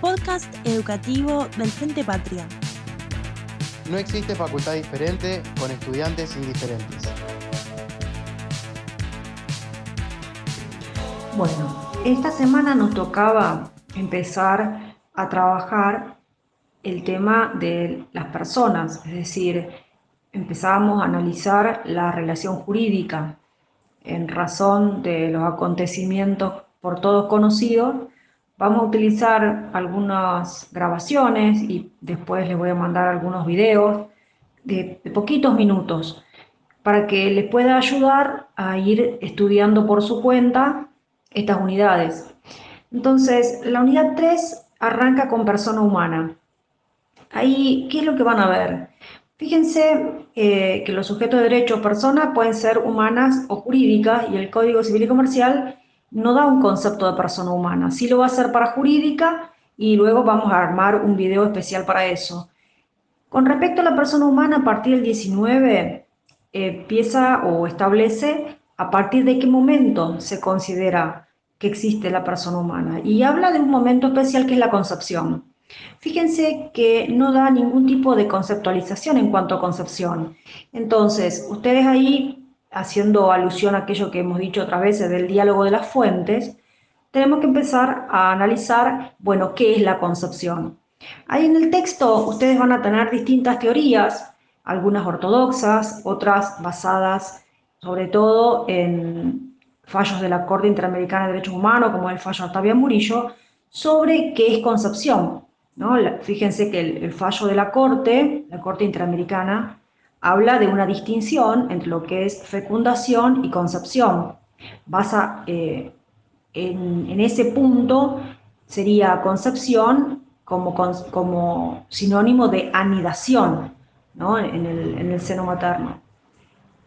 Podcast educativo del Frente Patria. No existe facultad diferente con estudiantes indiferentes. Bueno, esta semana nos tocaba empezar a trabajar el tema de las personas, es decir, empezamos a analizar la relación jurídica en razón de los acontecimientos por todos conocidos. Vamos a utilizar algunas grabaciones y después les voy a mandar algunos videos de, poquitos minutos para que les pueda ayudar a ir estudiando por su cuenta estas unidades. Entonces, la unidad 3 arranca con persona humana. Ahí, ¿qué es lo que van a ver? Fíjense eh, que los sujetos de derecho persona pueden ser humanas o jurídicas y el Código Civil y Comercial no da un concepto de persona humana. Sí lo va a hacer para jurídica y luego vamos a armar un video especial para eso. Con respecto a la persona humana, a partir del 19 eh, empieza o establece a partir de qué momento se considera que existe la persona humana. Y habla de un momento especial que es la concepción. Fíjense que no da ningún tipo de conceptualización en cuanto a concepción. Entonces, ustedes ahí, haciendo alusión a aquello que hemos dicho otras veces del diálogo de las fuentes, tenemos que empezar a analizar, bueno, ¿qué es la concepción? Ahí en el texto ustedes van a tener distintas teorías, algunas ortodoxas, otras basadas sobre todo en fallos de la Corte Interamericana de Derechos Humanos, como el fallo Octavia Murillo, sobre qué es concepción. ¿No? Fíjense que el, fallo de la Corte, la Corte Interamericana, habla de una distinción entre lo que es fecundación y concepción. Basa eh, en, ese punto, sería concepción como, como sinónimo de anidación ¿no? en, el, en, el, seno materno.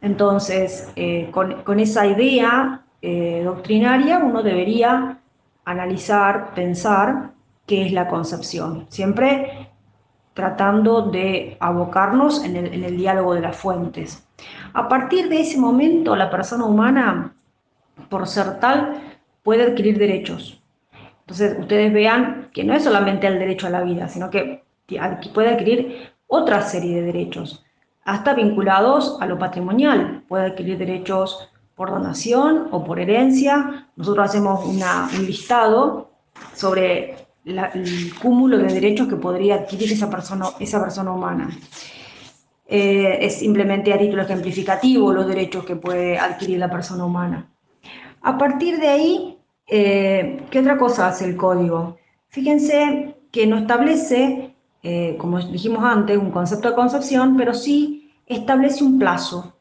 Entonces, eh, con, con, esa idea eh, doctrinaria, uno debería analizar, pensar qué es la concepción, siempre tratando de abocarnos en el, diálogo de las fuentes. A partir de ese momento, la persona humana, por ser tal, puede adquirir derechos. Entonces, ustedes vean que no es solamente el derecho a la vida, sino que puede adquirir otra serie de derechos, hasta vinculados a lo patrimonial. Puede adquirir derechos por donación o por herencia. Nosotros hacemos un listado sobre el cúmulo de derechos que podría adquirir esa persona, esa persona humana. Eh, es simplemente a título ejemplificativo los derechos que puede adquirir la persona humana. A partir de ahí, eh, ¿qué otra cosa hace el código? Fíjense que no establece, eh, como dijimos antes, un concepto de concepción, pero sí establece un plazo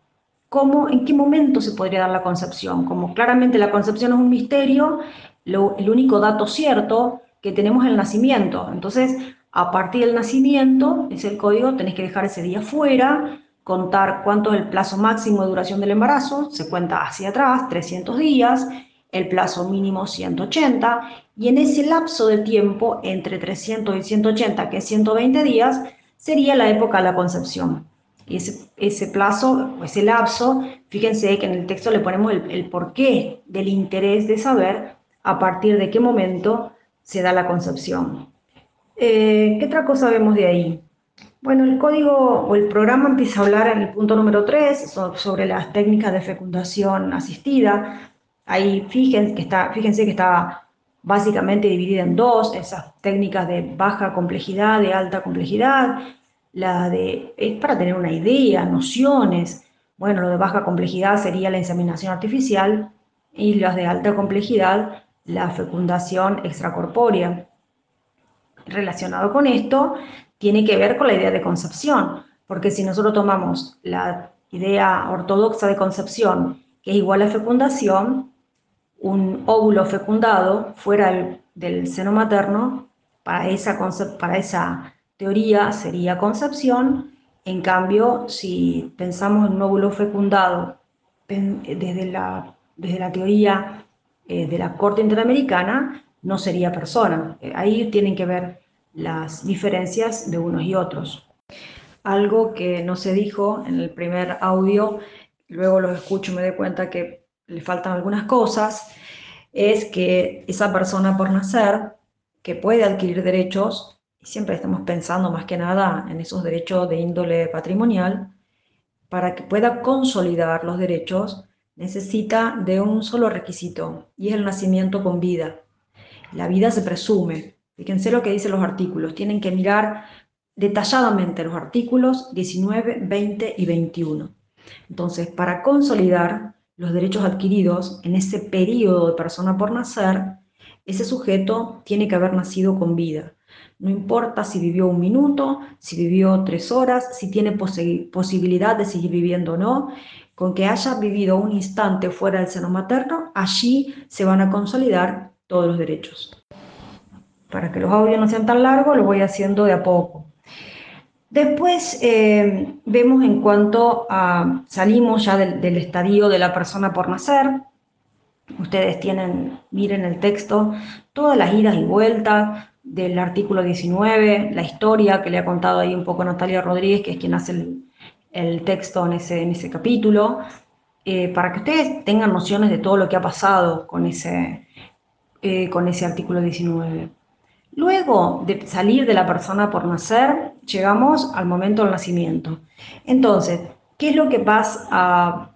cómo, en qué momento se podría dar la concepción. Como claramente la concepción es un misterio, el único dato cierto que tenemos el nacimiento. Entonces, a partir del nacimiento, es el código, tenés que dejar ese día fuera, contar cuánto es el plazo máximo de duración del embarazo, se cuenta hacia atrás, 300 días, el plazo mínimo 180, y en ese lapso de tiempo, entre 300 y 180, que es 120 días, sería la época de la concepción. Y ese, ese plazo, ese lapso, fíjense que en el texto le ponemos el, porqué del interés de saber a partir de qué momento se da la concepción. Eh, ¿Qué otra cosa vemos de ahí? Bueno, el código o el programa empieza a hablar en el punto número 3 sobre las técnicas de fecundación asistida. Ahí fíjense que está, fíjense que está básicamente dividida en dos, esas técnicas de baja complejidad, de alta complejidad, la de, es para tener una idea, nociones. Bueno, lo de baja complejidad sería la inseminación artificial y las de alta complejidad, la fecundación extracorpórea. Relacionado con esto, tiene que ver con la idea de concepción, porque si nosotros tomamos la idea ortodoxa de concepción, que es igual a fecundación, un óvulo fecundado fuera del, seno materno, para esa, para esa teoría sería concepción, en cambio, si pensamos en un óvulo fecundado desde la, desde la teoría eh, de la Corte Interamericana, no sería persona. Eh, ahí tienen que ver las diferencias de unos y otros. Algo que no se dijo en el primer audio, luego lo escucho y me doy cuenta que le faltan algunas cosas, es que esa persona por nacer, que puede adquirir derechos, y siempre estamos pensando más que nada en esos derechos de índole patrimonial, para que pueda consolidar los derechos, necesita de un solo requisito, y es el nacimiento con vida. La vida se presume. Fíjense lo que dicen los artículos. Tienen que mirar detalladamente los artículos 19, 20 y 21. Entonces, para consolidar los derechos adquiridos en ese periodo de persona por nacer, ese sujeto tiene que haber nacido con vida. No importa si vivió un minuto, si vivió tres horas, si tiene posibilidad de seguir viviendo o no, con que haya vivido un instante fuera del seno materno, allí se van a consolidar todos los derechos. Para que los audios no sean tan largos, lo voy haciendo de a poco. Después eh, vemos en cuanto a, salimos ya del, estadio de la persona por nacer, ustedes tienen, miren el texto, todas las idas y vueltas del artículo 19, la historia que le ha contado ahí un poco Natalia Rodríguez, que es quien hace el, texto en ese, en ese capítulo, eh, para que ustedes tengan nociones de todo lo que ha pasado con ese, eh, con ese artículo 19. Luego de salir de la persona por nacer, llegamos al momento del nacimiento. Entonces, ¿qué es lo que vas a,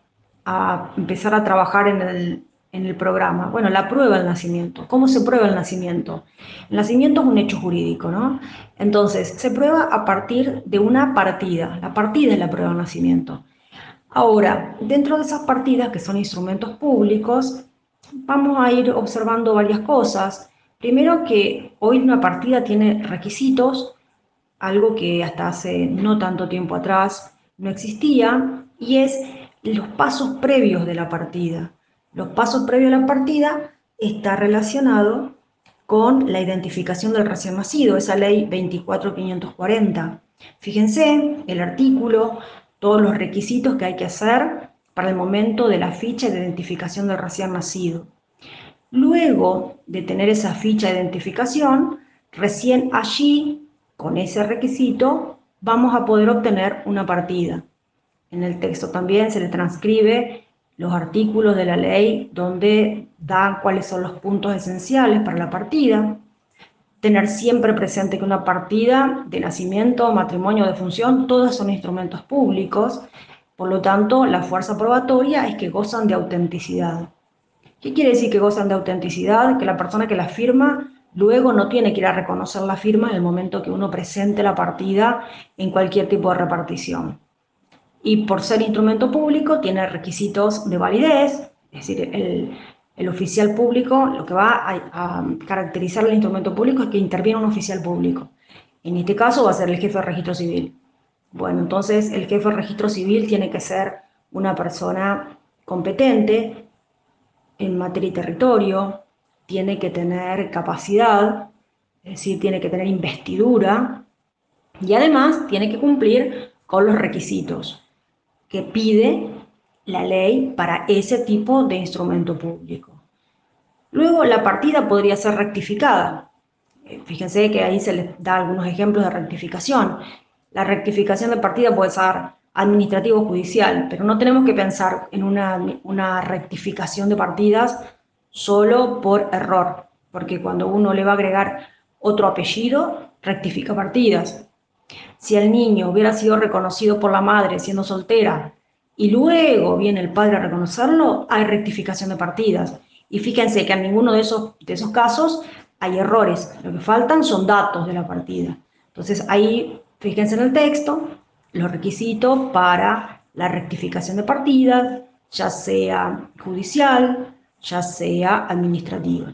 empezar a trabajar en el, en el programa? Bueno, la prueba del nacimiento. ¿Cómo se prueba el nacimiento? El nacimiento es un hecho jurídico, ¿no? Entonces, se prueba a partir de una partida. La partida es la prueba del nacimiento. Ahora, dentro de esas partidas, que son instrumentos públicos, vamos a ir observando varias cosas. Primero que hoy una partida tiene requisitos, algo que hasta hace no tanto tiempo atrás no existía, y es los pasos previos de la partida. Los pasos previos a la partida está relacionado con la identificación del recién nacido, esa ley 24540. Fíjense el artículo, todos los requisitos que hay que hacer para el momento de la ficha de identificación del recién nacido. Luego de tener esa ficha de identificación, recién allí, con ese requisito, vamos a poder obtener una partida. En el texto también se le transcribe los artículos de la ley donde dan cuáles son los puntos esenciales para la partida. Tener siempre presente que una partida de nacimiento, matrimonio, de función, todos son instrumentos públicos. Por lo tanto, la fuerza probatoria es que gozan de autenticidad. ¿Qué quiere decir que gozan de autenticidad? Que la persona que la firma luego no tiene que ir a reconocer la firma en el momento que uno presente la partida en cualquier tipo de repartición. Y por ser instrumento público tiene requisitos de validez, es decir, el, oficial público, lo que va a, a, caracterizar el instrumento público es que interviene un oficial público. En este caso va a ser el jefe de registro civil. Bueno, entonces el jefe de registro civil tiene que ser una persona competente, en materia y territorio, tiene que tener capacidad, es decir, tiene que tener investidura y además tiene que cumplir con los requisitos que pide la ley para ese tipo de instrumento público. Luego la partida podría ser rectificada. Eh, fíjense que ahí se les da algunos ejemplos de rectificación. La rectificación de partida puede ser administrativo judicial, pero no tenemos que pensar en una, rectificación de partidas solo por error, porque cuando uno le va a agregar otro apellido, rectifica partidas. Si el niño hubiera sido reconocido por la madre siendo soltera y luego viene el padre a reconocerlo, hay rectificación de partidas. Y fíjense que en ninguno de esos, de esos casos hay errores, lo que faltan son datos de la partida. Entonces ahí, fíjense en el texto, los requisitos para la rectificación de partidas, ya sea judicial, ya sea administrativa.